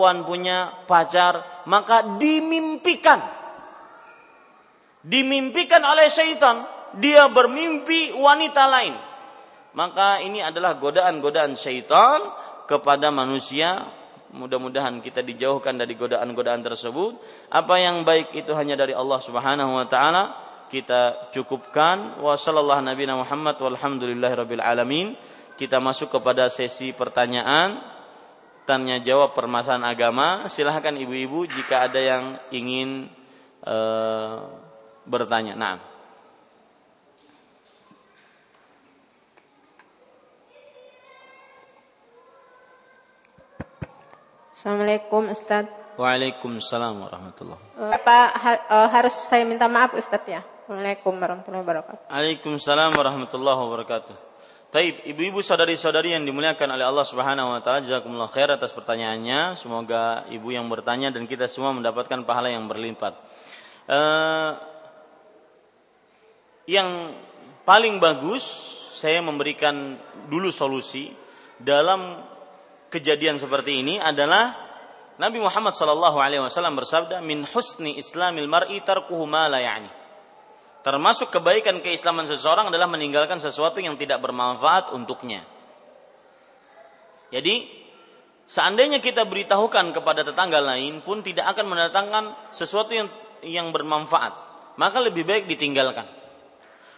perempuan punya pacar, maka dimimpikan. Dimimpikan oleh syaitan, dia bermimpi wanita lain. Maka ini adalah godaan-godaan syaitan kepada manusia. Mudah-mudahan kita dijauhkan dari godaan-godaan tersebut. Apa yang baik itu hanya dari Allah Subhanahu wa taala. Kita cukupkan wa sallallahu nabi Muhammad walhamdulillahirabbil alamin. Kita masuk kepada sesi pertanyaan tanya jawab permasalahan agama. Silahkan ibu-ibu jika ada yang ingin uh, bertanya. Nah. Assalamualaikum Ustaz. Waalaikumsalam warahmatullahi uh, Pak ha, uh, harus saya minta maaf Ustaz ya. Waalaikumsalam warahmatullahi wabarakatuh. Waalaikumsalam warahmatullahi wabarakatuh. Taib, ibu-ibu saudari-saudari yang dimuliakan oleh Allah Subhanahu wa taala, jazakumullah khair atas pertanyaannya. Semoga ibu yang bertanya dan kita semua mendapatkan pahala yang berlimpah. Uh, yang paling bagus saya memberikan dulu solusi dalam kejadian seperti ini adalah Nabi Muhammad wasallam bersabda min husni islamil mar'i tarkuhu ma la ya'ni. Termasuk kebaikan keislaman seseorang adalah meninggalkan sesuatu yang tidak bermanfaat untuknya. Jadi, seandainya kita beritahukan kepada tetangga lain pun tidak akan mendatangkan sesuatu yang yang bermanfaat, maka lebih baik ditinggalkan.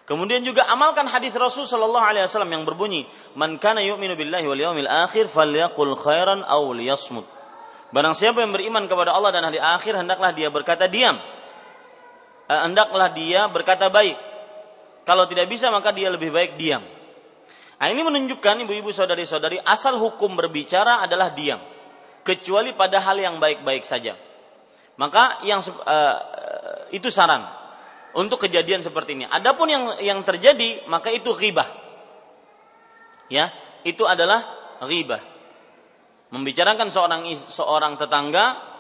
Kemudian juga amalkan hadis Rasul sallallahu alaihi wasallam yang berbunyi, "Man kana yu'minu billahi wal yawmil akhir falyaqul khairan aw liyasmut." Barang siapa yang beriman kepada Allah dan hari akhir hendaklah dia berkata diam. Eh, hendaklah dia berkata baik. Kalau tidak bisa maka dia lebih baik diam. Nah, ini menunjukkan ibu-ibu saudari-saudari asal hukum berbicara adalah diam. Kecuali pada hal yang baik-baik saja. Maka yang uh, itu saran untuk kejadian seperti ini. Adapun yang yang terjadi maka itu ghibah. Ya, itu adalah ghibah. Membicarakan seorang seorang tetangga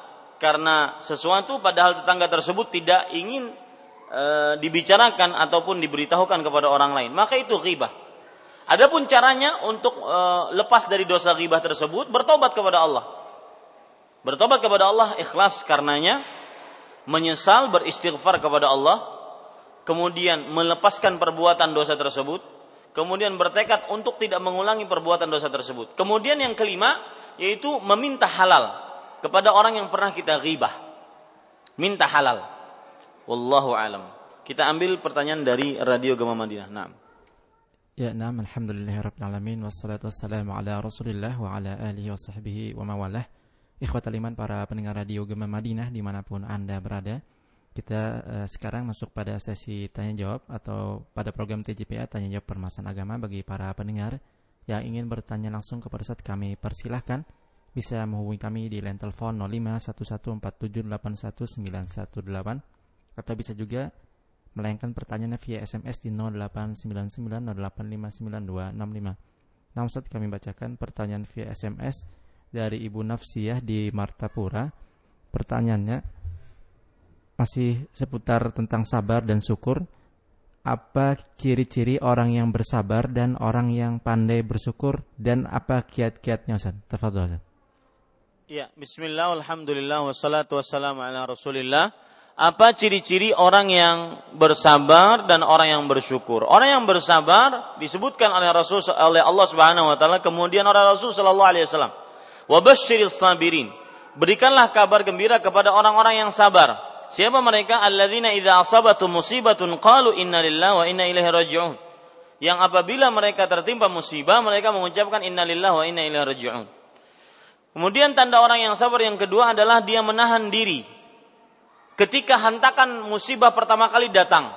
karena sesuatu padahal tetangga tersebut tidak ingin e, dibicarakan ataupun diberitahukan kepada orang lain, maka itu ghibah. Adapun caranya untuk e, lepas dari dosa ghibah tersebut bertobat kepada Allah. Bertobat kepada Allah ikhlas karenanya, menyesal beristighfar kepada Allah kemudian melepaskan perbuatan dosa tersebut, kemudian bertekad untuk tidak mengulangi perbuatan dosa tersebut. Kemudian yang kelima yaitu meminta halal kepada orang yang pernah kita ghibah. Minta halal. Wallahu alam. Kita ambil pertanyaan dari Radio Gema Madinah. Naam. Ya, naam. Alhamdulillahirabbil alamin wassalatu wassalamu ala Rasulillah wa ala alihi wa sahbihi wa mawalah. Ikhwatal iman para pendengar Radio Gema Madinah di mana pun Anda berada. Kita uh, sekarang masuk pada sesi tanya jawab atau pada program TJPA tanya jawab permasalahan agama bagi para pendengar yang ingin bertanya langsung kepada saat kami persilahkan bisa menghubungi kami di line telepon 051147819118 atau bisa juga melayangkan pertanyaan via SMS di 089908599265. Nah, Ustaz kami bacakan pertanyaan via SMS dari Ibu Nafsiyah di Martapura. Pertanyaannya, masih seputar tentang sabar dan syukur. Apa ciri-ciri orang yang bersabar dan orang yang pandai bersyukur dan apa kiat-kiatnya Ustaz? Tafadhol Ustaz. Ya, bismillah, alhamdulillah, wassalatu wassalamu ala rasulillah. Apa ciri-ciri orang yang bersabar dan orang yang bersyukur? Orang yang bersabar disebutkan oleh Rasul oleh Allah Subhanahu wa taala kemudian oleh Rasul sallallahu alaihi wasallam. Wa basyiris sabirin. Berikanlah kabar gembira kepada orang-orang yang sabar. Siapa mereka? Alladzina idza asabatu musibatun qalu inna lillahi wa inna ilaihi raji'un. Yang apabila mereka tertimpa musibah, mereka mengucapkan inna lillahi wa inna ilaihi raji'un. Kemudian tanda orang yang sabar yang kedua adalah dia menahan diri. Ketika hantakan musibah pertama kali datang.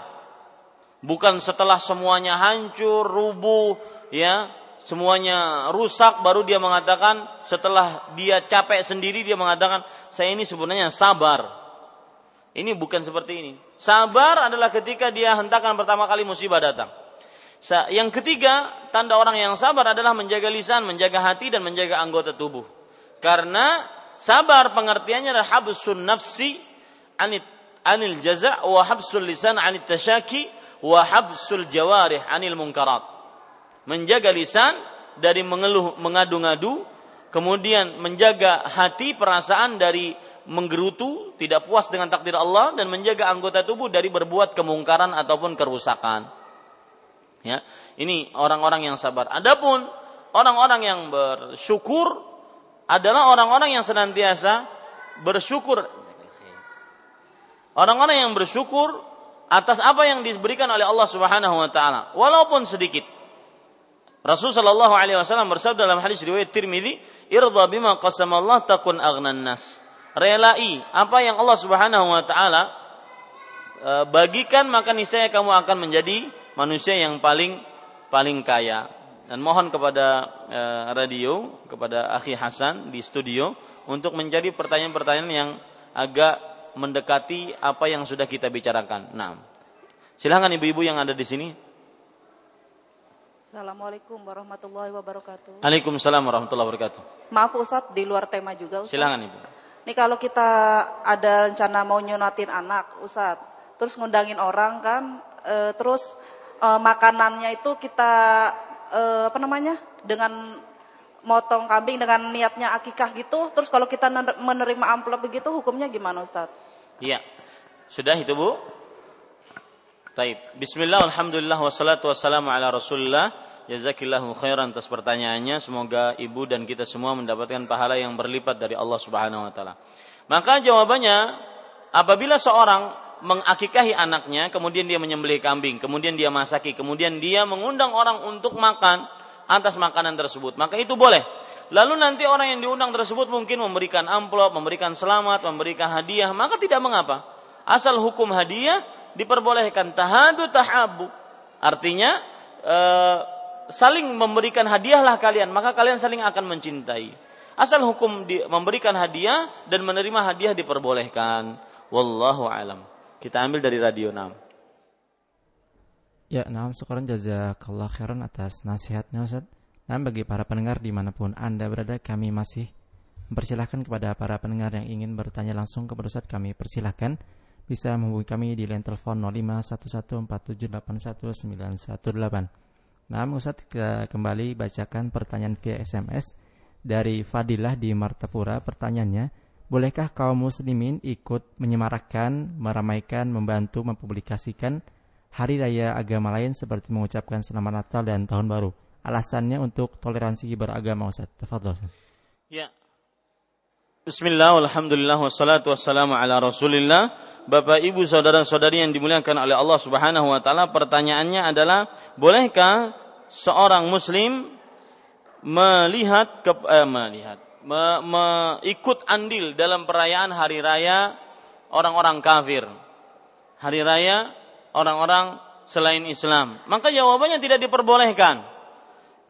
Bukan setelah semuanya hancur, rubuh, ya, semuanya rusak baru dia mengatakan setelah dia capek sendiri dia mengatakan saya ini sebenarnya sabar ini bukan seperti ini. Sabar adalah ketika dia hentakan pertama kali musibah datang. Yang ketiga, tanda orang yang sabar adalah menjaga lisan, menjaga hati dan menjaga anggota tubuh. Karena sabar pengertiannya adalah habsun nafsi anit anil jaza wa habsul lisan anit tashaki wa habsul jawarih anil munkarat. Menjaga lisan dari mengeluh mengadu-ngadu, kemudian menjaga hati perasaan dari menggerutu, tidak puas dengan takdir Allah dan menjaga anggota tubuh dari berbuat kemungkaran ataupun kerusakan. Ya, ini orang-orang yang sabar. Adapun orang-orang yang bersyukur adalah orang-orang yang senantiasa bersyukur. Orang-orang yang bersyukur atas apa yang diberikan oleh Allah Subhanahu wa taala, walaupun sedikit. Rasul sallallahu alaihi wasallam bersabda dalam hadis riwayat Tirmizi, "Irda bima qasamallah takun aghnan nas." relai apa yang Allah Subhanahu wa taala e, bagikan maka niscaya kamu akan menjadi manusia yang paling paling kaya. Dan mohon kepada e, radio, kepada Akhi Hasan di studio untuk mencari pertanyaan-pertanyaan yang agak mendekati apa yang sudah kita bicarakan. Nah, silahkan ibu-ibu yang ada di sini. Assalamualaikum warahmatullahi wabarakatuh. Waalaikumsalam warahmatullahi wabarakatuh. Maaf Ustadz, di luar tema juga Ustadz. Silahkan Ibu. Ini kalau kita ada rencana mau nyunatin anak, Ustaz, terus ngundangin orang kan, e, terus e, makanannya itu kita e, apa namanya dengan motong kambing dengan niatnya akikah gitu, terus kalau kita menerima amplop begitu, hukumnya gimana Ustaz? Iya, sudah itu Bu. Taib. Bismillah, Alhamdulillah, wassalatu wassalamu ala rasulullah. Jazakillahu khairan atas pertanyaannya. Semoga ibu dan kita semua mendapatkan pahala yang berlipat dari Allah Subhanahu wa taala. Maka jawabannya apabila seorang mengakikahi anaknya, kemudian dia menyembelih kambing, kemudian dia masaki, kemudian dia mengundang orang untuk makan atas makanan tersebut, maka itu boleh. Lalu nanti orang yang diundang tersebut mungkin memberikan amplop, memberikan selamat, memberikan hadiah, maka tidak mengapa. Asal hukum hadiah diperbolehkan tahadu tahabu. Artinya eh, saling memberikan hadiahlah kalian, maka kalian saling akan mencintai. Asal hukum di, memberikan hadiah dan menerima hadiah diperbolehkan. Wallahu alam. Kita ambil dari radio 6. Ya, nah sekarang jazakallah khairan atas nasihatnya Ustaz. Nah, bagi para pendengar di mana pun Anda berada, kami masih mempersilahkan kepada para pendengar yang ingin bertanya langsung kepada Ustaz, kami persilahkan bisa menghubungi kami di line telepon 051147819118. Nah, Ustaz kita kembali bacakan pertanyaan via SMS dari Fadilah di Martapura. Pertanyaannya, bolehkah kaum muslimin ikut menyemarakkan, meramaikan, membantu mempublikasikan hari raya agama lain seperti mengucapkan selamat Natal dan Tahun Baru? Alasannya untuk toleransi beragama Ustaz. Tafadhol Ustaz. Ya. Bismillah, alhamdulillah, wassalatu wassalamu ala rasulillah Bapak Ibu saudara-saudari yang dimuliakan oleh Allah Subhanahu wa taala, pertanyaannya adalah bolehkah seorang muslim melihat ke, eh, melihat me, me, ikut andil dalam perayaan hari raya orang-orang kafir. Hari raya orang-orang selain Islam. Maka jawabannya tidak diperbolehkan.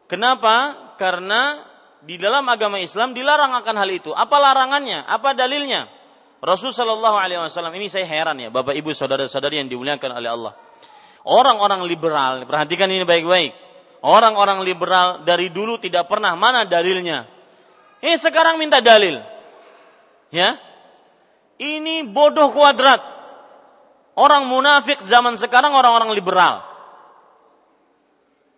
Kenapa? Karena di dalam agama Islam dilarang akan hal itu. Apa larangannya? Apa dalilnya? Rasul Shallallahu Alaihi Wasallam ini saya heran ya, bapak ibu saudara-saudari yang dimuliakan oleh Allah. Orang-orang liberal, perhatikan ini baik-baik. Orang-orang liberal dari dulu tidak pernah mana dalilnya. Eh sekarang minta dalil, ya? Ini bodoh kuadrat. Orang munafik zaman sekarang orang-orang liberal.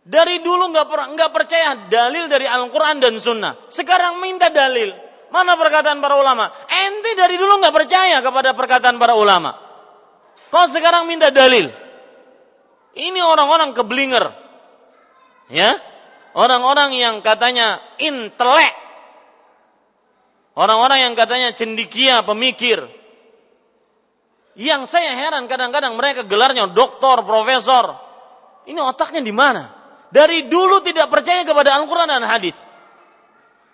Dari dulu nggak nggak percaya dalil dari Al-Quran dan Sunnah. Sekarang minta dalil. Mana perkataan para ulama? Ente dari dulu nggak percaya kepada perkataan para ulama. Kau sekarang minta dalil. Ini orang-orang keblinger. Ya. Orang-orang yang katanya intelek. Orang-orang yang katanya cendikia, pemikir. Yang saya heran kadang-kadang mereka gelarnya doktor, profesor. Ini otaknya di mana? Dari dulu tidak percaya kepada Al-Quran dan hadis.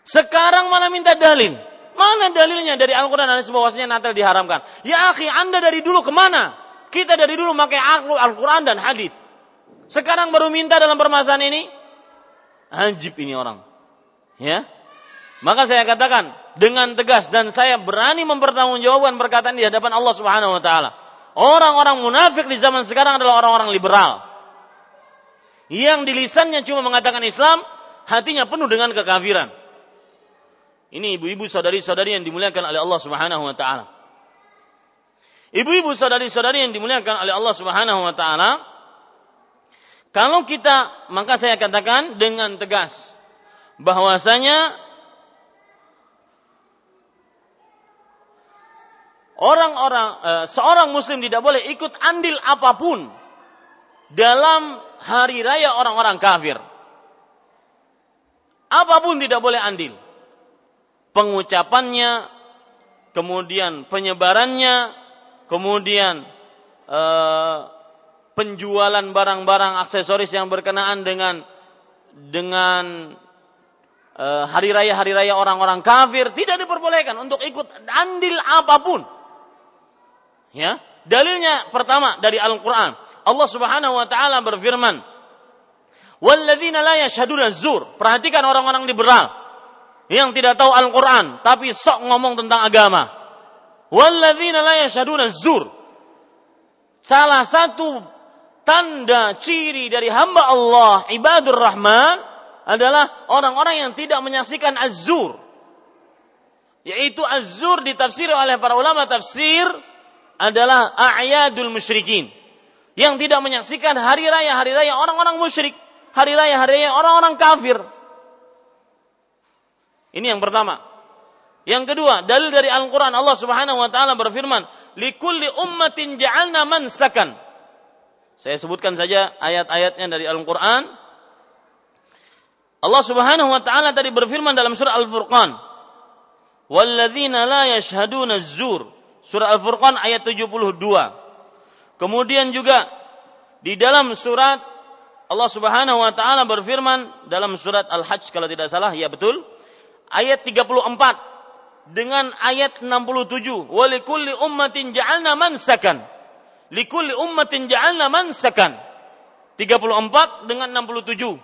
Sekarang malah minta dalil. Mana dalilnya dari Al-Quran dan bahwasanya Natal diharamkan? Ya akhi, anda dari dulu ke mana? Kita dari dulu pakai Al-Quran dan hadis. Sekarang baru minta dalam permasalahan ini? Ajib ini orang. Ya. Maka saya katakan dengan tegas dan saya berani mempertanggungjawabkan perkataan di hadapan Allah Subhanahu wa taala. Orang-orang munafik di zaman sekarang adalah orang-orang liberal. Yang di lisannya cuma mengatakan Islam, hatinya penuh dengan kekafiran. Ini ibu-ibu saudari-saudari yang dimuliakan oleh Allah Subhanahu wa taala. Ibu-ibu saudari-saudari yang dimuliakan oleh Allah Subhanahu wa taala, kalau kita maka saya katakan dengan tegas bahwasanya orang-orang uh, seorang muslim tidak boleh ikut andil apa pun dalam hari raya orang-orang kafir. Apa pun tidak boleh andil. Pengucapannya, kemudian penyebarannya, kemudian uh, penjualan barang-barang aksesoris yang berkenaan dengan dengan uh, hari raya hari raya orang-orang kafir tidak diperbolehkan untuk ikut andil apa pun. Ya, dalilnya pertama dari Al-Qur'an. Allah Subhanahu wa taala berfirman, "Walladzina la yashhaduna zur." Perhatikan orang-orang liberal yang tidak tahu Al-Qur'an tapi sok ngomong tentang agama. Walladzina la yashhaduna zur. Salah satu tanda ciri dari hamba Allah ibadur rahman adalah orang-orang yang tidak menyaksikan az-zur. Yaitu az-zur ditafsir oleh para ulama tafsir adalah a'yadul musyrikin yang tidak menyaksikan hari raya hari raya orang-orang musyrik, hari raya hari raya orang-orang kafir. Ini yang pertama. Yang kedua, dalil dari Al-Qur'an Allah Subhanahu wa taala berfirman, "Likulli ummatin ja'alna mansakan." Saya sebutkan saja ayat-ayatnya dari Al-Qur'an. Allah Subhanahu wa taala tadi berfirman dalam surah Al-Furqan, "Walladzina la yashhaduna az-zur." Surah Al-Furqan ayat 72. Kemudian juga di dalam surat Allah Subhanahu wa taala berfirman dalam surat Al-Hajj kalau tidak salah, ya betul. Ayat 34 dengan ayat 67, "Wa likulli ummatin ja'alna mansakan." Likulli ummatin ja'alna mansakan. 34 dengan 67.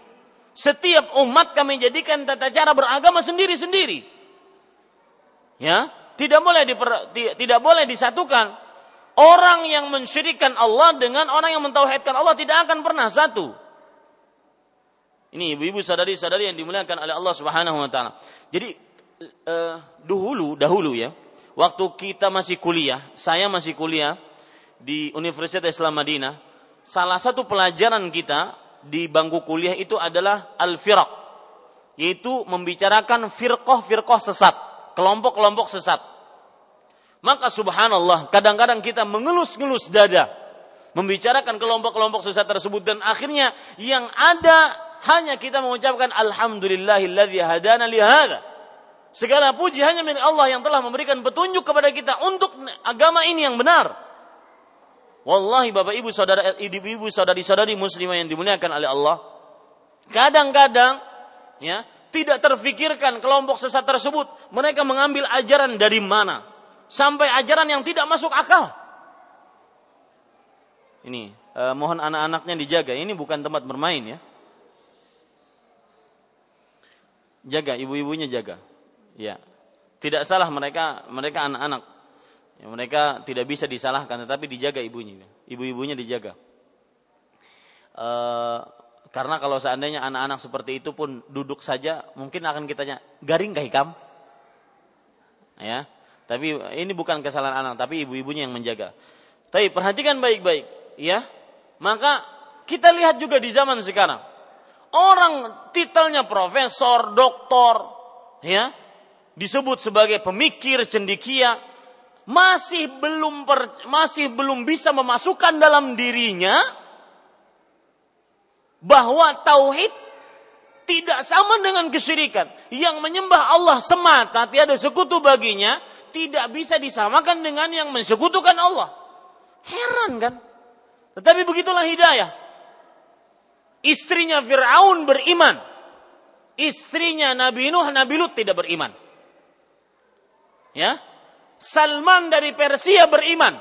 Setiap umat kami jadikan tata cara beragama sendiri-sendiri. Ya, tidak boleh diper, tidak boleh disatukan. Orang yang mensyirikan Allah dengan orang yang mentauhidkan Allah tidak akan pernah satu. Ini ibu-ibu sadari-sadari yang dimuliakan oleh Allah Subhanahu wa taala. Jadi eh, dahulu dahulu ya, waktu kita masih kuliah, saya masih kuliah di Universitas Islam Madinah, salah satu pelajaran kita di bangku kuliah itu adalah al-firaq, yaitu membicarakan firqah-firqah sesat, kelompok-kelompok sesat. Maka subhanallah, kadang-kadang kita mengelus-ngelus dada membicarakan kelompok-kelompok sesat tersebut dan akhirnya yang ada hanya kita mengucapkan alhamdulillahilladzi hadana li hadza. Segala puji hanya milik Allah yang telah memberikan petunjuk kepada kita untuk agama ini yang benar. Wallahi Bapak Ibu Saudara ibu-ibu saudari-saudari muslimah yang dimuliakan oleh Allah, kadang-kadang ya tidak terfikirkan kelompok sesat tersebut mereka mengambil ajaran dari mana sampai ajaran yang tidak masuk akal. Ini eh, mohon anak-anaknya dijaga. Ini bukan tempat bermain ya. Jaga ibu-ibunya jaga. Ya. Tidak salah mereka mereka anak-anak. Ya, mereka tidak bisa disalahkan tetapi dijaga ibunya. Ibu-ibunya dijaga. E, karena kalau seandainya anak-anak seperti itu pun duduk saja mungkin akan kita tanya garing kah hikam? Ya, tapi ini bukan kesalahan anak, tapi ibu-ibunya yang menjaga. Tapi perhatikan baik-baik, ya. Maka kita lihat juga di zaman sekarang. Orang titelnya profesor, doktor, ya, disebut sebagai pemikir, cendikia, masih belum per, masih belum bisa memasukkan dalam dirinya bahwa tauhid tidak sama dengan kesyirikan. Yang menyembah Allah semata tiada sekutu baginya tidak bisa disamakan dengan yang mensekutukan Allah. Heran kan? Tetapi begitulah hidayah. Istrinya Fir'aun beriman. Istrinya Nabi Nuh, Nabi Lut tidak beriman. Ya, Salman dari Persia beriman.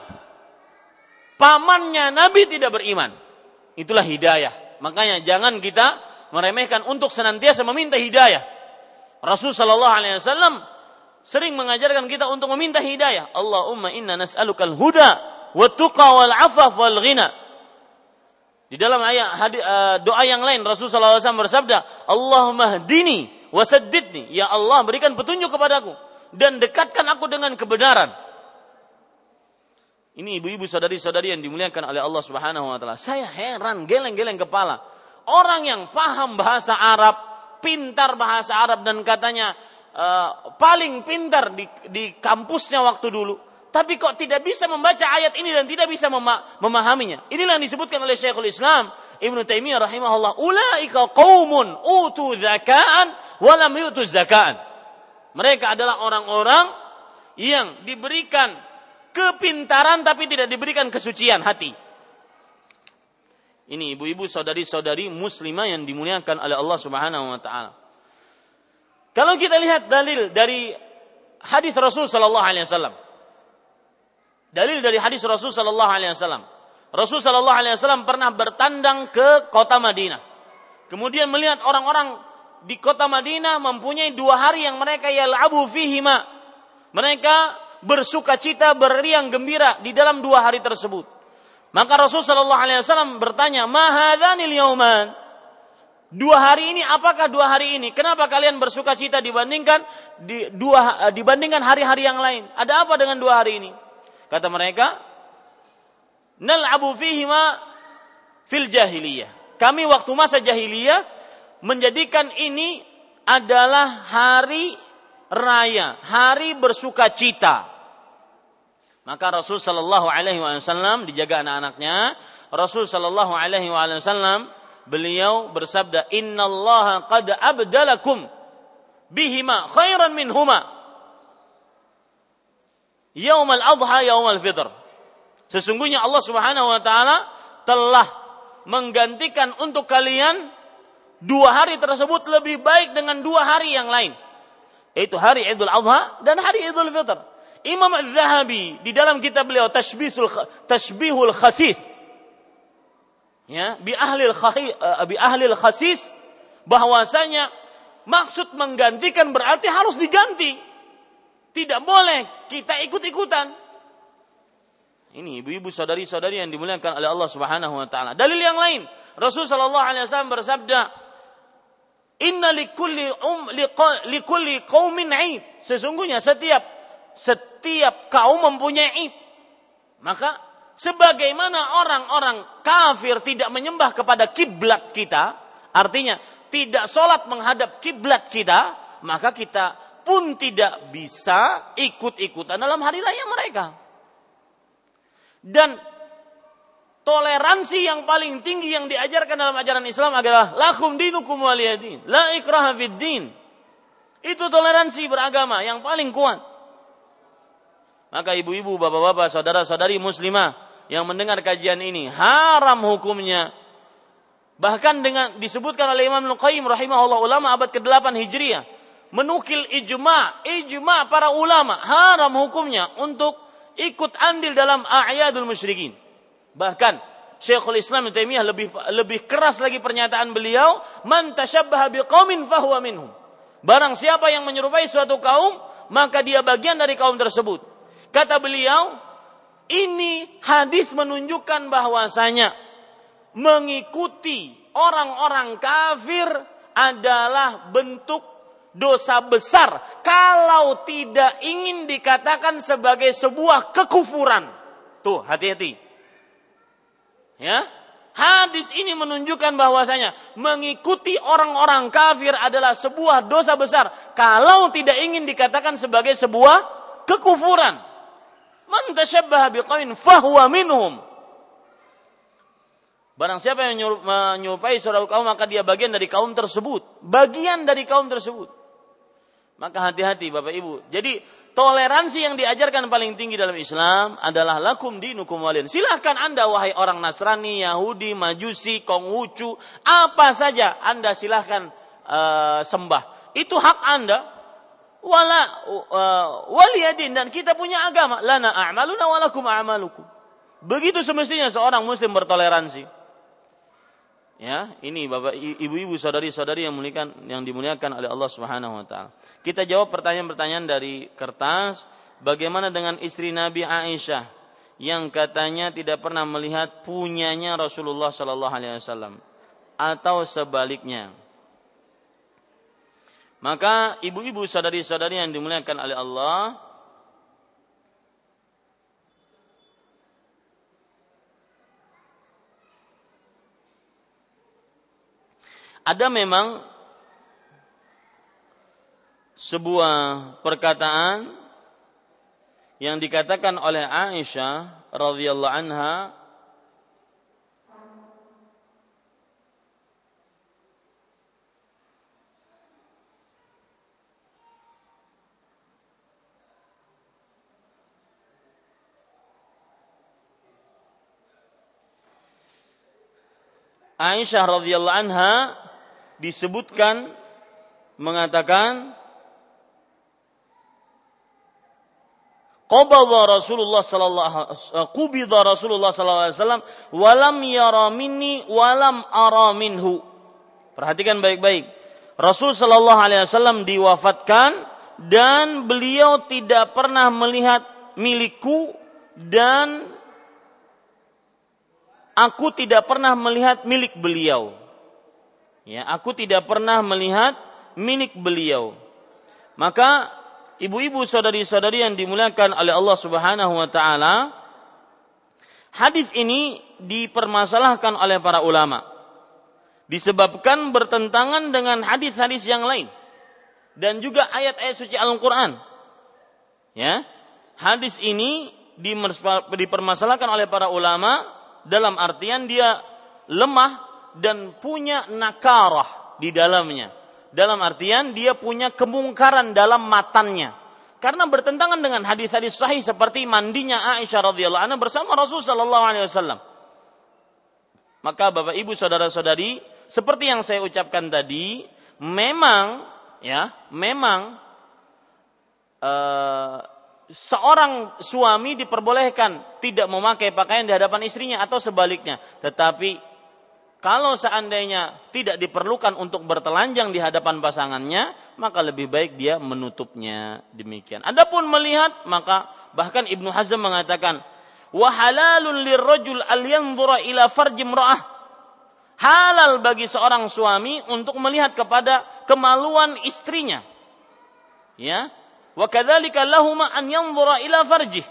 Pamannya Nabi tidak beriman. Itulah hidayah. Makanya jangan kita meremehkan untuk senantiasa meminta hidayah. Rasul Shallallahu Alaihi Wasallam sering mengajarkan kita untuk meminta hidayah. Allahumma inna nas'alukal huda wa tuqa wal afaf wal ghina. Di dalam ayat uh, doa yang lain Rasulullah SAW bersabda, Allahumma hdini wa saddidni. Ya Allah berikan petunjuk kepadaku dan dekatkan aku dengan kebenaran. Ini ibu-ibu saudari-saudari yang dimuliakan oleh Allah Subhanahu wa taala. Saya heran, geleng-geleng kepala. Orang yang paham bahasa Arab, pintar bahasa Arab dan katanya uh, paling pintar di, di kampusnya waktu dulu, tapi kok tidak bisa membaca ayat ini dan tidak bisa memahaminya. Inilah yang disebutkan oleh Syekhul Islam Ibnu Taimiyah rahimahullah, "Ulaika qaumun utu zakaan wa lam yutu zakaan." Mereka adalah orang-orang yang diberikan kepintaran tapi tidak diberikan kesucian hati. Ini ibu-ibu saudari-saudari muslimah yang dimuliakan oleh Allah Subhanahu wa taala. Kalau kita lihat dalil dari hadis Rasul sallallahu alaihi wasallam Dalil dari hadis Rasul Sallallahu Alaihi Wasallam. Rasul Sallallahu Alaihi Wasallam pernah bertandang ke kota Madinah. Kemudian melihat orang-orang di kota Madinah mempunyai dua hari yang mereka yal'abu fihima. Mereka bersuka cita, berriang gembira di dalam dua hari tersebut. Maka Rasul Sallallahu Alaihi Wasallam bertanya, Mahadanil yauman. Dua hari ini, apakah dua hari ini? Kenapa kalian bersuka cita dibandingkan di, dua dibandingkan hari-hari yang lain? Ada apa dengan dua hari ini? Kata mereka, nal'abu fihima fil jahiliyah. Kami waktu masa jahiliyah menjadikan ini adalah hari raya, hari bersuka cita. Maka Rasul Shallallahu Alaihi Wasallam dijaga anak-anaknya. Rasul Shallallahu Alaihi Wasallam beliau bersabda, Inna Allah qad abdalakum bihima khairan minhuma yaumal adha yaumal fitr. Sesungguhnya Allah Subhanahu wa taala telah menggantikan untuk kalian dua hari tersebut lebih baik dengan dua hari yang lain. Yaitu hari Idul Adha dan hari Idul Fitr. Imam Az-Zahabi di dalam kitab beliau Tashbihul Tashbihul Khasis ya bi ahli uh, bi ahli khasis bahwasanya maksud menggantikan berarti harus diganti tidak boleh kita ikut-ikutan. Ini ibu-ibu saudari-saudari yang dimuliakan oleh Allah Subhanahu wa taala. Dalil yang lain, Rasul sallallahu alaihi wasallam bersabda, "Inna likulli um likulli qaumin 'id." Sesungguhnya setiap setiap kaum mempunyai id. Maka sebagaimana orang-orang kafir tidak menyembah kepada kiblat kita, artinya tidak sholat menghadap kiblat kita, maka kita pun tidak bisa ikut-ikutan dalam hari raya mereka. Dan toleransi yang paling tinggi yang diajarkan dalam ajaran Islam adalah lakum dinukum waliyadin, la ikraha din. Itu toleransi beragama yang paling kuat. Maka ibu-ibu, bapak-bapak, saudara-saudari muslimah yang mendengar kajian ini, haram hukumnya. Bahkan dengan disebutkan oleh Imam Al-Qayyim rahimahullah ulama abad ke-8 Hijriah menukil ijma, ijma para ulama haram hukumnya untuk ikut andil dalam a'yadul musyrikin. Bahkan Syekhul Islam Taimiyah lebih lebih keras lagi pernyataan beliau, "Man tasyabbaha biqaumin fahuwa minhum." Barang siapa yang menyerupai suatu kaum, maka dia bagian dari kaum tersebut. Kata beliau, ini hadis menunjukkan bahwasanya mengikuti orang-orang kafir adalah bentuk dosa besar kalau tidak ingin dikatakan sebagai sebuah kekufuran. Tuh, hati-hati. Ya. Hadis ini menunjukkan bahwasanya mengikuti orang-orang kafir adalah sebuah dosa besar kalau tidak ingin dikatakan sebagai sebuah kekufuran. Man tasyabbaha biqaumin fahuwa minhum. Barang siapa yang menyerupai saudara kaum maka dia bagian dari kaum tersebut. Bagian dari kaum tersebut. Maka hati-hati Bapak Ibu. Jadi toleransi yang diajarkan paling tinggi dalam Islam adalah lakum dinukum walian. Silahkan Anda wahai orang Nasrani, Yahudi, Majusi, Konghucu, apa saja Anda silahkan uh, sembah. Itu hak Anda. Wala uh, waliyadin dan kita punya agama. Lana a'maluna walakum a'malukum. Begitu semestinya seorang muslim bertoleransi. Ya, ini Bapak Ibu-ibu saudari-saudari yang muliakan yang dimuliakan oleh Allah Subhanahu wa taala. Kita jawab pertanyaan-pertanyaan dari kertas. Bagaimana dengan istri Nabi Aisyah yang katanya tidak pernah melihat punyanya Rasulullah Shallallahu alaihi wasallam atau sebaliknya? Maka ibu-ibu saudari-saudari yang dimuliakan oleh Allah, ada memang sebuah perkataan yang dikatakan oleh Aisyah radhiyallahu anha Aisyah radhiyallahu anha disebutkan mengatakan qabadha Rasulullah sallallahu qubidha Rasulullah sallallahu alaihi wasallam walam yara minni walam ara minhu. Perhatikan baik-baik. Rasul sallallahu alaihi wasallam diwafatkan dan beliau tidak pernah melihat milikku dan aku tidak pernah melihat milik beliau. Ya, aku tidak pernah melihat milik beliau. Maka ibu-ibu saudari-saudari yang dimuliakan oleh Allah Subhanahu wa taala, hadis ini dipermasalahkan oleh para ulama. Disebabkan bertentangan dengan hadis-hadis yang lain dan juga ayat-ayat suci Al-Qur'an. Ya. Hadis ini dipermasalahkan oleh para ulama dalam artian dia lemah dan punya nakarah di dalamnya. Dalam artian dia punya kemungkaran dalam matannya. Karena bertentangan dengan hadis-hadis sahih seperti mandinya Aisyah radhiyallahu anha bersama Rasul sallallahu alaihi wasallam. Maka Bapak Ibu saudara-saudari, seperti yang saya ucapkan tadi, memang ya, memang uh, seorang suami diperbolehkan tidak memakai pakaian di hadapan istrinya atau sebaliknya, tetapi kalau seandainya tidak diperlukan untuk bertelanjang di hadapan pasangannya, maka lebih baik dia menutupnya demikian. Adapun melihat, maka bahkan Ibnu Hazm mengatakan, "Wa halalun lirrajul al yanzura ila farji imra'ah." Halal bagi seorang suami untuk melihat kepada kemaluan istrinya. Ya. Wa kadzalika lahuma an yanzura ila farjih.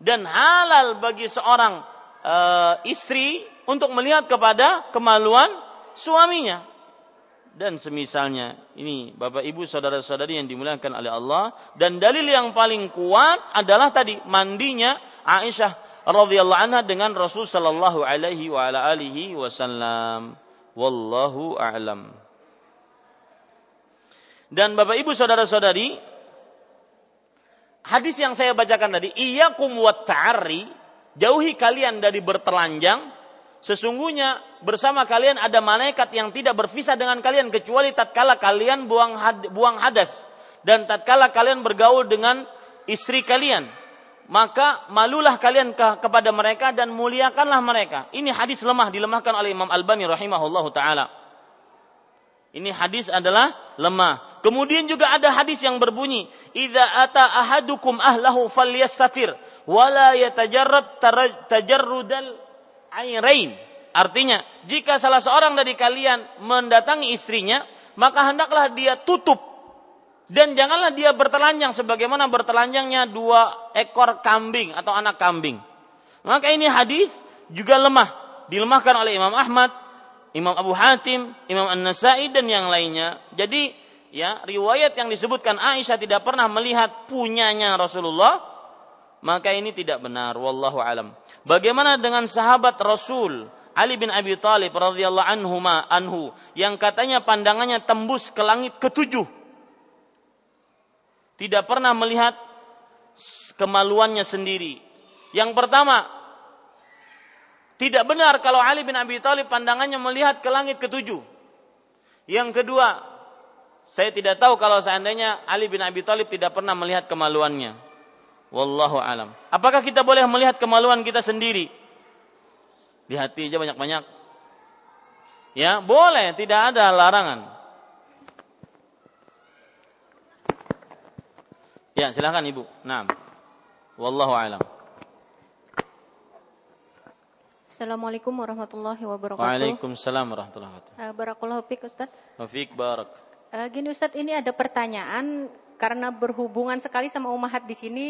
Dan halal bagi seorang uh, istri untuk melihat kepada kemaluan suaminya. Dan semisalnya ini Bapak Ibu saudara-saudari yang dimuliakan oleh Allah dan dalil yang paling kuat adalah tadi mandinya Aisyah radhiyallahu anha dengan Rasul sallallahu alaihi wa ala alihi wasallam. Wallahu a'lam. Dan Bapak Ibu saudara-saudari hadis yang saya bacakan tadi iyyakum wat ta'arri jauhi kalian dari bertelanjang. Sesungguhnya bersama kalian ada malaikat yang tidak berpisah dengan kalian kecuali tatkala kalian buang had, buang hadas dan tatkala kalian bergaul dengan istri kalian. Maka malulah kalian ke, kepada mereka dan muliakanlah mereka. Ini hadis lemah dilemahkan oleh Imam Albani rahimahullah taala. Ini hadis adalah lemah kemudian juga ada hadis yang berbunyi idza ata ahadukum ahlahu falyastatir wala yatajarrad tajarrudal airain. Artinya, jika salah seorang dari kalian mendatangi istrinya, maka hendaklah dia tutup dan janganlah dia bertelanjang sebagaimana bertelanjangnya dua ekor kambing atau anak kambing. Maka ini hadis juga lemah, dilemahkan oleh Imam Ahmad, Imam Abu Hatim, Imam An-Nasai dan yang lainnya. Jadi ya riwayat yang disebutkan Aisyah tidak pernah melihat punyanya Rasulullah, maka ini tidak benar. Wallahu alam. Bagaimana dengan sahabat Rasul Ali bin Abi Thalib radhiyallahu anhu anhu yang katanya pandangannya tembus ke langit ketujuh. Tidak pernah melihat kemaluannya sendiri. Yang pertama, tidak benar kalau Ali bin Abi Thalib pandangannya melihat ke langit ketujuh. Yang kedua, saya tidak tahu kalau seandainya Ali bin Abi Thalib tidak pernah melihat kemaluannya. Wallahu alam. Apakah kita boleh melihat kemaluan kita sendiri? Di hati aja banyak-banyak. Ya, boleh, tidak ada larangan. Ya, silakan Ibu. Naam. Wallahu alam. Assalamualaikum warahmatullahi wabarakatuh. Waalaikumsalam warahmatullahi wabarakatuh. Uh, barakallahu fiik Ustaz. Wafik barak. Uh, gini Ustaz, ini ada pertanyaan karena berhubungan sekali sama umahat di sini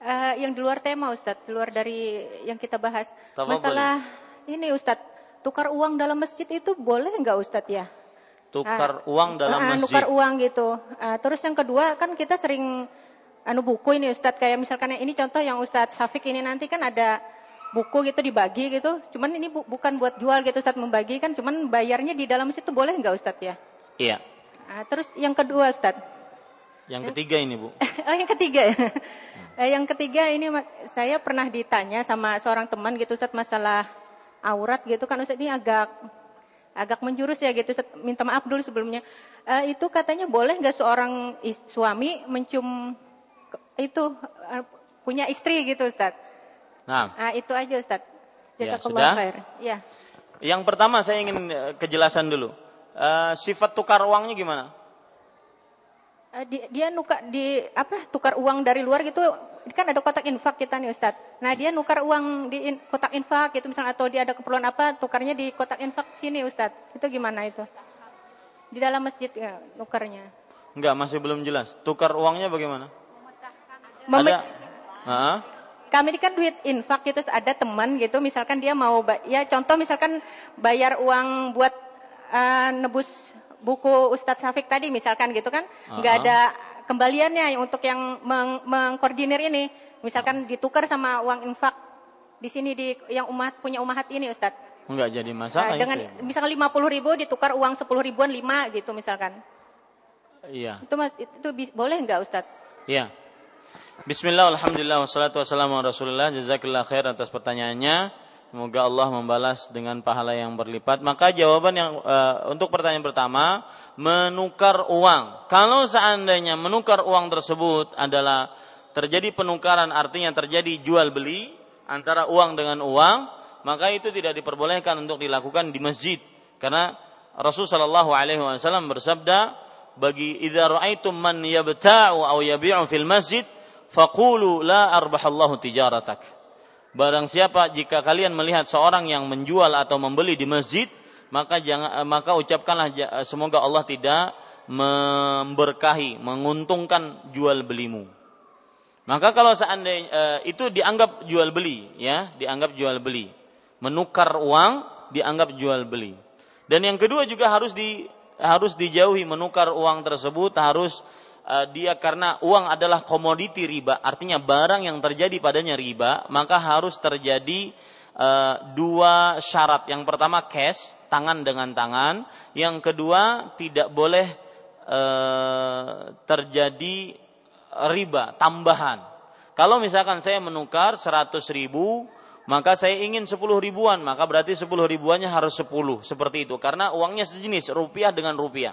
uh, yang di luar tema Ustadz, di luar dari yang kita bahas. Masalah ini Ustadz, tukar uang dalam masjid itu boleh nggak Ustadz ya? Tukar uh, uang dalam uh, masjid. Tukar uang gitu. Uh, terus yang kedua kan kita sering anu buku ini Ustadz kayak misalkan ini contoh yang Ustadz Safik ini nanti kan ada buku gitu dibagi gitu. Cuman ini bu, bukan buat jual gitu Ustadz membagi kan cuman bayarnya di dalam situ boleh nggak Ustadz ya? Iya. Nah, terus yang kedua Ustadz. Yang ketiga ini Bu. oh yang ketiga ya. Hmm. yang ketiga ini saya pernah ditanya sama seorang teman gitu Ustadz masalah aurat gitu kan Ustadz ini agak agak menjurus ya gitu Ustadz. Minta maaf dulu sebelumnya. Uh, itu katanya boleh nggak seorang suami mencium itu uh, punya istri gitu Ustaz. Nah. nah itu aja Ustaz. Ya, sudah? khair. Ya. Yang pertama saya ingin eh, kejelasan dulu. Uh, sifat tukar uangnya gimana? Uh, dia, dia nuka di apa tukar uang dari luar gitu kan ada kotak infak kita nih Ustaz. Nah, dia nukar uang di in, kotak infak gitu misalnya atau dia ada keperluan apa, tukarnya di kotak infak sini Ustaz. Itu gimana itu? Di dalam masjid ya, nukarnya. Enggak, masih belum jelas. Tukar uangnya bagaimana? ada uh kami ini kan duit infak gitu ada teman gitu misalkan dia mau ya contoh misalkan bayar uang buat uh, nebus buku Ustadz Safik tadi misalkan gitu kan? Nggak uh-huh. ada kembaliannya untuk yang meng- mengkoordinir ini. Misalkan ditukar sama uang infak di sini di yang umat punya umat ini Ustadz. Enggak jadi masalah nah, dengan itu ya. misalkan lima puluh ribu ditukar uang sepuluh ribuan lima gitu misalkan. Iya. Itu mas itu, itu boleh nggak Ustadz? Iya. Bismillah, Alhamdulillah, wassalatu wassalamu rasulullah Jazakillah khair atas pertanyaannya Semoga Allah membalas dengan pahala yang berlipat. Maka jawaban yang uh, untuk pertanyaan pertama Menukar uang. Kalau seandainya menukar uang tersebut adalah Terjadi penukaran artinya terjadi jual beli Antara uang dengan uang Maka itu tidak diperbolehkan untuk dilakukan di masjid. Karena Rasulullah Shallallahu Alaihi Wasallam bersabda bagi idza ra'aitum man yabta'u aw yabi'u fil masjid faqulu la arbahallahu tijaratak. Barang siapa jika kalian melihat seorang yang menjual atau membeli di masjid, maka jangan maka ucapkanlah semoga Allah tidak memberkahi, menguntungkan jual belimu. Maka kalau seandainya uh, itu dianggap jual beli, ya, dianggap jual beli. Menukar uang dianggap jual beli. Dan yang kedua juga harus di harus dijauhi menukar uang tersebut harus uh, dia karena uang adalah komoditi riba, artinya barang yang terjadi padanya riba, maka harus terjadi uh, dua syarat. Yang pertama cash, tangan dengan tangan. Yang kedua tidak boleh uh, terjadi riba tambahan. Kalau misalkan saya menukar 100 ribu, maka saya ingin 10 ribuan, maka berarti 10 ribuannya harus 10, seperti itu. Karena uangnya sejenis, rupiah dengan rupiah.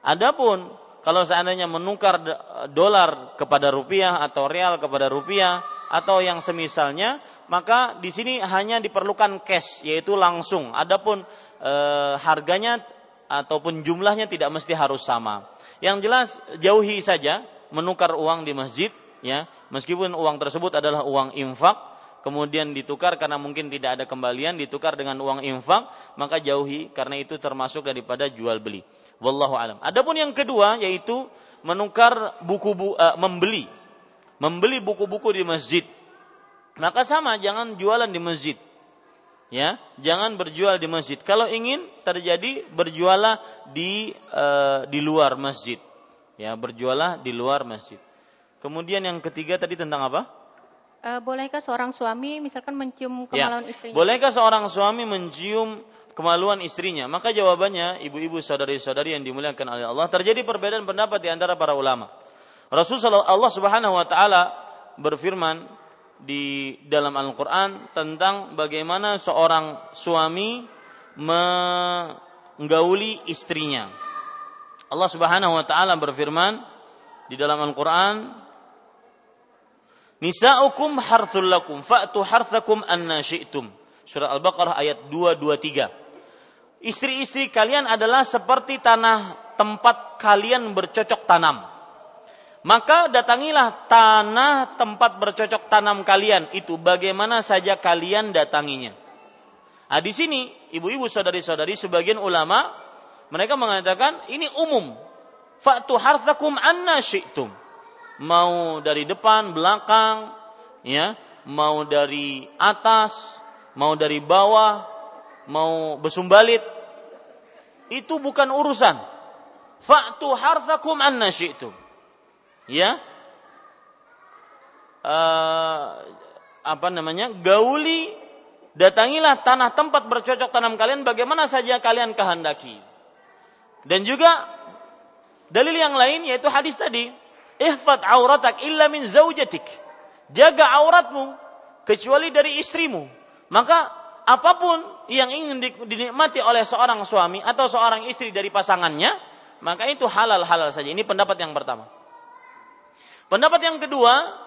Adapun kalau seandainya menukar dolar kepada rupiah atau real kepada rupiah atau yang semisalnya, maka di sini hanya diperlukan cash yaitu langsung. Adapun e, harganya ataupun jumlahnya tidak mesti harus sama. Yang jelas jauhi saja menukar uang di masjid ya, meskipun uang tersebut adalah uang infak kemudian ditukar karena mungkin tidak ada kembalian ditukar dengan uang infak maka jauhi karena itu termasuk daripada jual beli. Wallahu alam. Adapun yang kedua yaitu menukar buku bu, uh, membeli. Membeli buku-buku di masjid. Maka sama jangan jualan di masjid. Ya jangan berjual di masjid. Kalau ingin terjadi berjualah di uh, di luar masjid. Ya berjualah di luar masjid. Kemudian yang ketiga tadi tentang apa Uh, bolehkah seorang suami misalkan mencium ya. kemaluan ya. istrinya? Bolehkah seorang suami mencium kemaluan istrinya? Maka jawabannya, ibu-ibu saudari-saudari yang dimuliakan oleh Allah, terjadi perbedaan pendapat di antara para ulama. Rasulullah Allah Subhanahu wa taala berfirman di dalam Al-Qur'an tentang bagaimana seorang suami menggauli istrinya. Allah Subhanahu wa taala berfirman di dalam Al-Qur'an Nisa'ukum harthul lakum fa'tu harthakum anna syi'tum. Surah Al-Baqarah ayat 223. Istri-istri kalian adalah seperti tanah tempat kalian bercocok tanam. Maka datangilah tanah tempat bercocok tanam kalian itu bagaimana saja kalian datanginya. Nah, di sini ibu-ibu saudari-saudari sebagian ulama mereka mengatakan ini umum. Fa'tu harthakum anna syi'tum mau dari depan, belakang, ya, mau dari atas, mau dari bawah, mau besumbalit, itu bukan urusan. Fa'tu harthakum anna syi'tum. Ya. uh, apa namanya gauli datangilah tanah tempat bercocok tanam kalian bagaimana saja kalian kehendaki dan juga dalil yang lain yaitu hadis tadi ihfad auratak illa min zaujatik jaga auratmu kecuali dari istrimu maka apa pun yang ingin dinikmati oleh seorang suami atau seorang istri dari pasangannya maka itu halal halal saja ini pendapat yang pertama pendapat yang kedua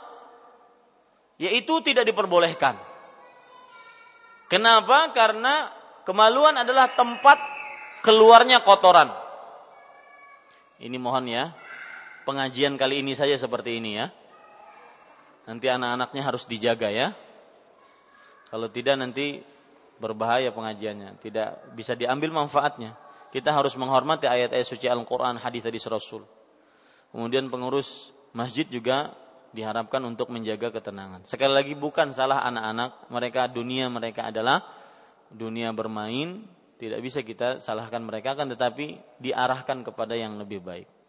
yaitu tidak diperbolehkan. Kenapa? Karena kemaluan adalah tempat keluarnya kotoran. Ini mohon ya, pengajian kali ini saja seperti ini ya. Nanti anak-anaknya harus dijaga ya. Kalau tidak nanti berbahaya pengajiannya, tidak bisa diambil manfaatnya. Kita harus menghormati ayat-ayat suci Al-Qur'an, hadis-hadis Rasul. Kemudian pengurus masjid juga diharapkan untuk menjaga ketenangan. Sekali lagi bukan salah anak-anak, mereka dunia mereka adalah dunia bermain, tidak bisa kita salahkan mereka kan tetapi diarahkan kepada yang lebih baik.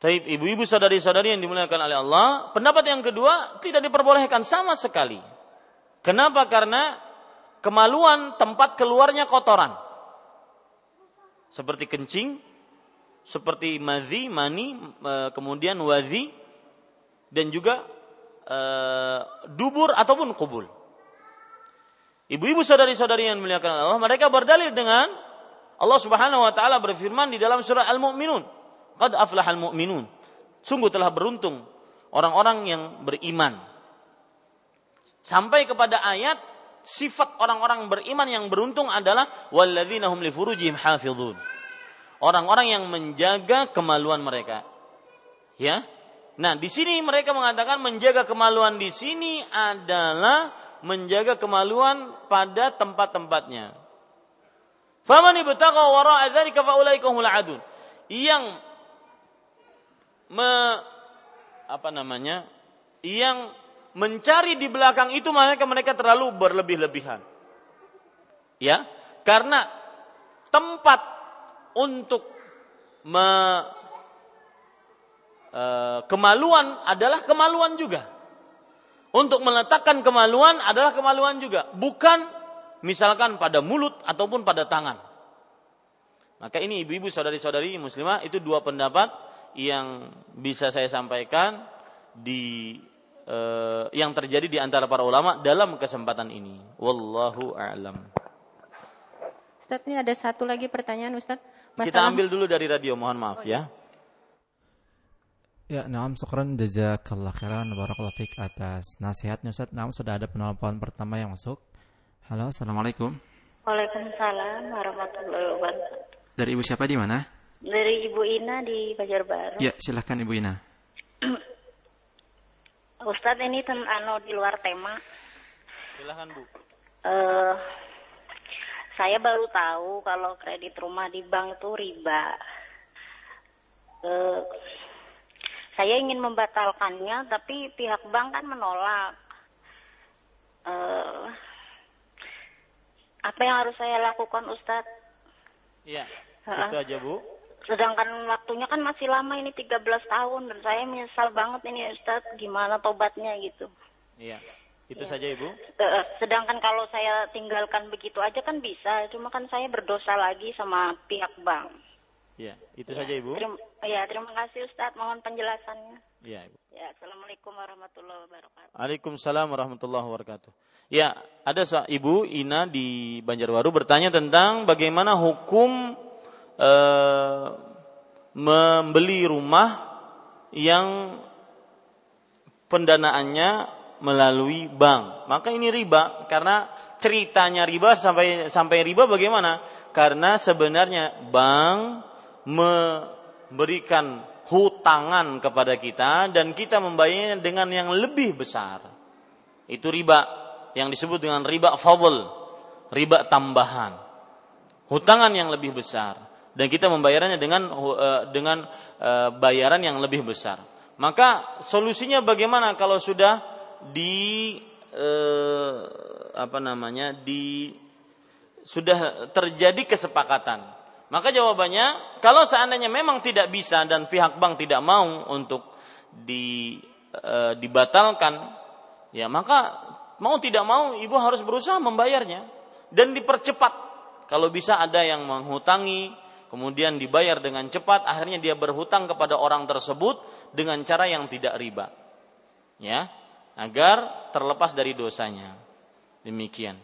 Taib ibu-ibu saudari-saudari yang dimuliakan oleh Allah, pendapat yang kedua tidak diperbolehkan sama sekali. Kenapa? Karena kemaluan tempat keluarnya kotoran. Seperti kencing, seperti mazi, mani, e, kemudian wazi, dan juga e, dubur ataupun kubul. Ibu-ibu saudari-saudari yang muliakan Allah, mereka berdalil dengan Allah Subhanahu wa taala berfirman di dalam surah Al-Mu'minun, "Qad aflahal mu'minun." Sungguh telah beruntung orang-orang yang beriman. Sampai kepada ayat sifat orang-orang beriman yang beruntung adalah walladzina hum li furujihim hafizun. Orang-orang yang menjaga kemaluan mereka. Ya, Nah, di sini mereka mengatakan menjaga kemaluan di sini adalah menjaga kemaluan pada tempat-tempatnya. Faman ibtaqa wara'a dzalika fa ulaika humul adun. Yang me, apa namanya? Yang mencari di belakang itu mereka mereka terlalu berlebih-lebihan. Ya, karena tempat untuk me, e, kemaluan adalah kemaluan juga. Untuk meletakkan kemaluan adalah kemaluan juga, bukan misalkan pada mulut ataupun pada tangan. Maka ini ibu-ibu saudari-saudari muslimah itu dua pendapat yang bisa saya sampaikan di e, yang terjadi di antara para ulama dalam kesempatan ini. Wallahu a'lam. Ustaz, ini ada satu lagi pertanyaan Ustaz. Masalah... Kita ambil dulu dari radio, mohon maaf oh, ya. ya. Ya, naam syukran jazakallah khairan barakallahu fik atas nasihatnya Ustaz. Naam sudah ada penelpon pertama yang masuk. Halo, Assalamualaikum. Waalaikumsalam warahmatullahi wabarakatuh. Dari Ibu siapa di mana? Dari Ibu Ina di Banjarbaru. Ya, silahkan Ibu Ina. Ustadz ini anu di luar tema. Silahkan Bu. Uh, saya baru tahu kalau kredit rumah di bank itu riba. Uh, saya ingin membatalkannya tapi pihak bank kan menolak uh, apa yang harus saya lakukan Ustadz? Iya, itu aja Bu. Sedangkan waktunya kan masih lama ini 13 tahun dan saya menyesal banget ini Ustadz gimana tobatnya gitu. Iya, itu ya. saja Ibu. Uh, sedangkan kalau saya tinggalkan begitu aja kan bisa, cuma kan saya berdosa lagi sama pihak bank. Ya, itu ya, saja Ibu. Terima, ya, terima kasih Ustadz. Mohon penjelasannya. Ya, Ibu. Ya, Assalamualaikum warahmatullahi wabarakatuh. Waalaikumsalam warahmatullahi wabarakatuh. Ya, ada Ibu Ina di Banjarbaru bertanya tentang bagaimana hukum e, membeli rumah yang pendanaannya melalui bank. Maka ini riba karena ceritanya riba sampai sampai riba bagaimana? Karena sebenarnya bank memberikan hutangan kepada kita dan kita membayarnya dengan yang lebih besar. Itu riba yang disebut dengan riba fadl, riba tambahan. Hutangan yang lebih besar dan kita membayarnya dengan uh, dengan uh, bayaran yang lebih besar. Maka solusinya bagaimana kalau sudah di uh, apa namanya di sudah terjadi kesepakatan maka jawabannya, kalau seandainya memang tidak bisa dan pihak bank tidak mau untuk di dibatalkan, ya maka mau tidak mau ibu harus berusaha membayarnya dan dipercepat. Kalau bisa ada yang menghutangi, kemudian dibayar dengan cepat, akhirnya dia berhutang kepada orang tersebut dengan cara yang tidak riba. Ya, agar terlepas dari dosanya. Demikian.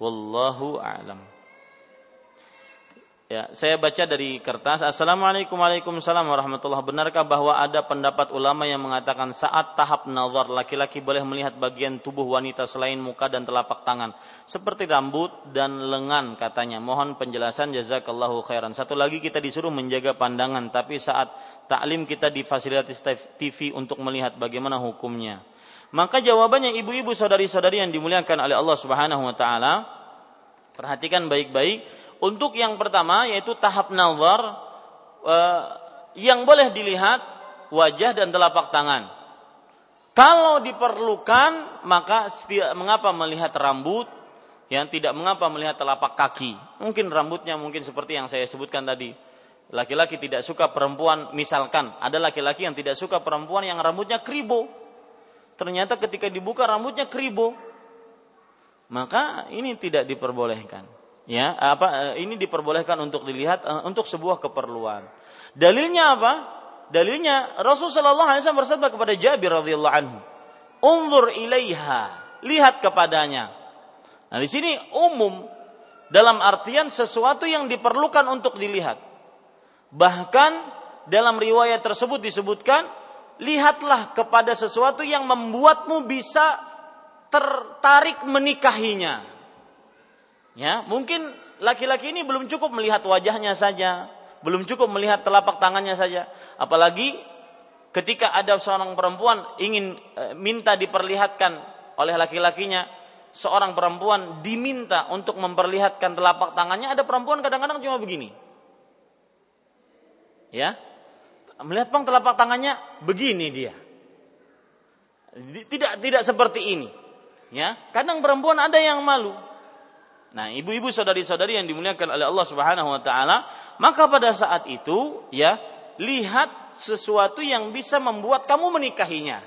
Wallahu a'lam. Ya, saya baca dari kertas. Assalamualaikum warahmatullahi Benarkah bahwa ada pendapat ulama yang mengatakan saat tahap nazar laki-laki boleh melihat bagian tubuh wanita selain muka dan telapak tangan seperti rambut dan lengan katanya. Mohon penjelasan jazakallahu khairan. Satu lagi kita disuruh menjaga pandangan tapi saat taklim kita di fasilitas TV untuk melihat bagaimana hukumnya. Maka jawabannya ibu-ibu saudari-saudari yang dimuliakan oleh Allah Subhanahu wa taala perhatikan baik-baik untuk yang pertama yaitu tahap nazar uh, yang boleh dilihat wajah dan telapak tangan. Kalau diperlukan maka mengapa melihat rambut, yang tidak mengapa melihat telapak kaki. Mungkin rambutnya mungkin seperti yang saya sebutkan tadi. Laki-laki tidak suka perempuan, misalkan ada laki-laki yang tidak suka perempuan yang rambutnya kribo. Ternyata ketika dibuka rambutnya kribo. Maka ini tidak diperbolehkan ya apa eh, ini diperbolehkan untuk dilihat uh, untuk sebuah keperluan. Dalilnya apa? Dalilnya Rasulullah sallallahu alaihi wasallam bersabda kepada Jabir radhiyallahu anhu, "Unzur ilaiha." Lihat kepadanya. Nah, di sini umum dalam artian sesuatu yang diperlukan untuk dilihat. Bahkan dalam riwayat tersebut disebutkan, lihatlah kepada sesuatu yang membuatmu bisa tertarik menikahinya. Ya, mungkin laki-laki ini belum cukup melihat wajahnya saja, belum cukup melihat telapak tangannya saja. Apalagi ketika ada seorang perempuan ingin e, minta diperlihatkan oleh laki-lakinya, seorang perempuan diminta untuk memperlihatkan telapak tangannya, ada perempuan kadang-kadang cuma begini. Ya. Melihat bang telapak tangannya begini dia. Tidak tidak seperti ini. Ya, kadang perempuan ada yang malu Nah, ibu-ibu saudari-saudari yang dimuliakan oleh Allah Subhanahu wa taala, maka pada saat itu ya, lihat sesuatu yang bisa membuat kamu menikahinya.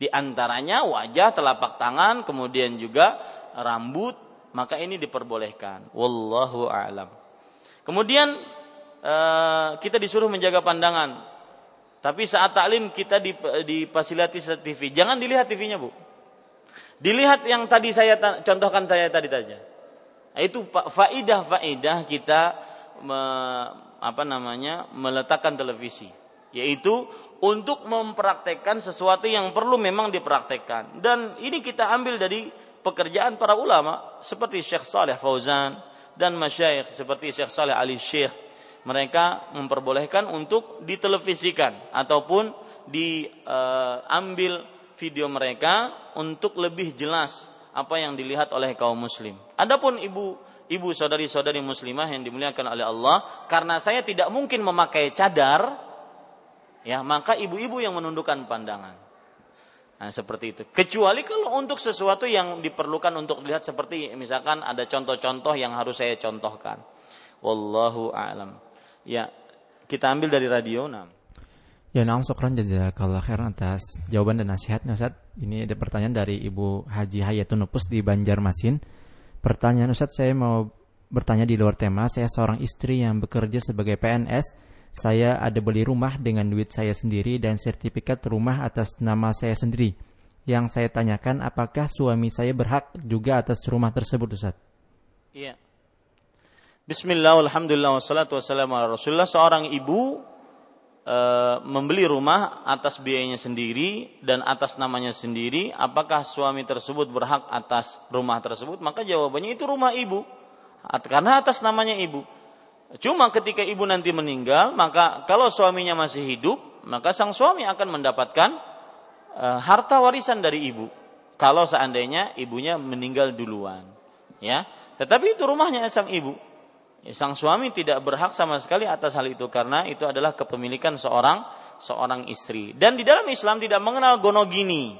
Di antaranya wajah, telapak tangan, kemudian juga rambut, maka ini diperbolehkan. Wallahu a'lam. Kemudian eh, kita disuruh menjaga pandangan. Tapi saat taklim kita di, di fasilitas TV, jangan dilihat TV-nya, Bu. Dilihat yang tadi saya contohkan saya tadi saja. Itu faidah-faidah kita me, apa namanya meletakkan televisi, yaitu untuk mempraktekkan sesuatu yang perlu memang dipraktekkan. Dan ini kita ambil dari pekerjaan para ulama seperti Syekh Saleh Fauzan dan masyayikh seperti Syekh Saleh Ali Syekh. Mereka memperbolehkan untuk ditelevisikan ataupun diambil uh, video mereka untuk lebih jelas apa yang dilihat oleh kaum muslim. Adapun ibu ibu saudari-saudari muslimah yang dimuliakan oleh Allah, karena saya tidak mungkin memakai cadar, ya maka ibu-ibu yang menundukkan pandangan. Nah, seperti itu. Kecuali kalau untuk sesuatu yang diperlukan untuk dilihat seperti misalkan ada contoh-contoh yang harus saya contohkan. Wallahu a'lam. Ya, kita ambil dari radio. Nah. Ya naam syukran jazakallah khairan atas jawaban dan nasihatnya Ustaz. Ini ada pertanyaan dari Ibu Haji Hayatun Nupus di Banjarmasin. Pertanyaan Ustaz saya mau bertanya di luar tema. Saya seorang istri yang bekerja sebagai PNS. Saya ada beli rumah dengan duit saya sendiri dan sertifikat rumah atas nama saya sendiri. Yang saya tanyakan apakah suami saya berhak juga atas rumah tersebut Ustaz? Iya. Bismillah, alhamdulillah, wassalatu wassalamu ala rasulullah. Seorang ibu e, membeli rumah atas biayanya sendiri dan atas namanya sendiri, apakah suami tersebut berhak atas rumah tersebut? Maka jawabannya itu rumah ibu. Karena atas namanya ibu. Cuma ketika ibu nanti meninggal, maka kalau suaminya masih hidup, maka sang suami akan mendapatkan e, harta warisan dari ibu. Kalau seandainya ibunya meninggal duluan, ya. Tetapi itu rumahnya sang ibu. Ya, sang suami tidak berhak sama sekali atas hal itu karena itu adalah kepemilikan seorang seorang istri. Dan di dalam Islam tidak mengenal gonogini.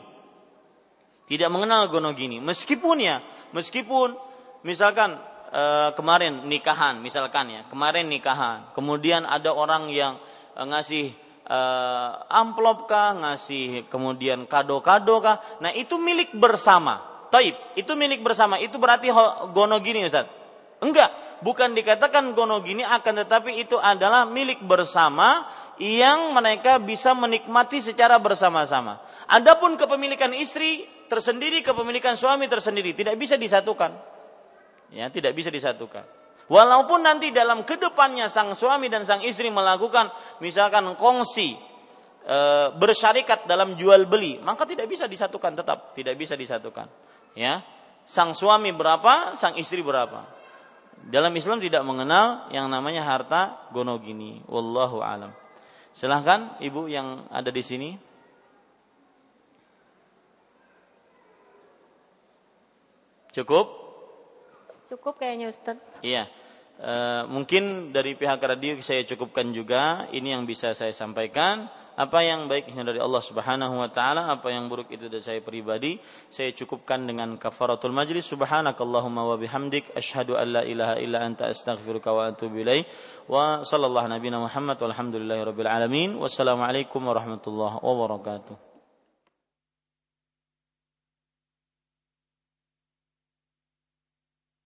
Tidak mengenal gonogini. Meskipun ya, meskipun misalkan e, kemarin nikahan, misalkan ya, kemarin nikahan, kemudian ada orang yang e, ngasih uh, amplop kah, ngasih kemudian kado-kado kah. Nah, itu milik bersama. Taib, itu milik bersama. Itu berarti gono gini Ustaz. Enggak, bukan dikatakan gono gini akan tetapi itu adalah milik bersama yang mereka bisa menikmati secara bersama-sama. Adapun kepemilikan istri tersendiri, kepemilikan suami tersendiri tidak bisa disatukan. Ya, tidak bisa disatukan. Walaupun nanti dalam ke depannya sang suami dan sang istri melakukan misalkan kongsi e, bersyarikat dalam jual beli, maka tidak bisa disatukan tetap, tidak bisa disatukan. Ya, sang suami berapa, sang istri berapa. Dalam Islam tidak mengenal yang namanya harta gonogini. Wallahu alam. Silahkan ibu yang ada di sini. Cukup? Cukup kayaknya Ustaz. Iya. E, mungkin dari pihak radio saya cukupkan juga. Ini yang bisa saya sampaikan. Apa yang baiknya dari Allah Subhanahu wa taala, apa yang buruk itu dari saya pribadi, saya cukupkan dengan kafaratul majlis. Subhanakallahumma wa bihamdik asyhadu an la ilaha illa anta astaghfiruka wa atubu ilaik. Wa sallallahu nabiyana Muhammad walhamdulillahi rabbil alamin. Wassalamualaikum warahmatullahi wabarakatuh.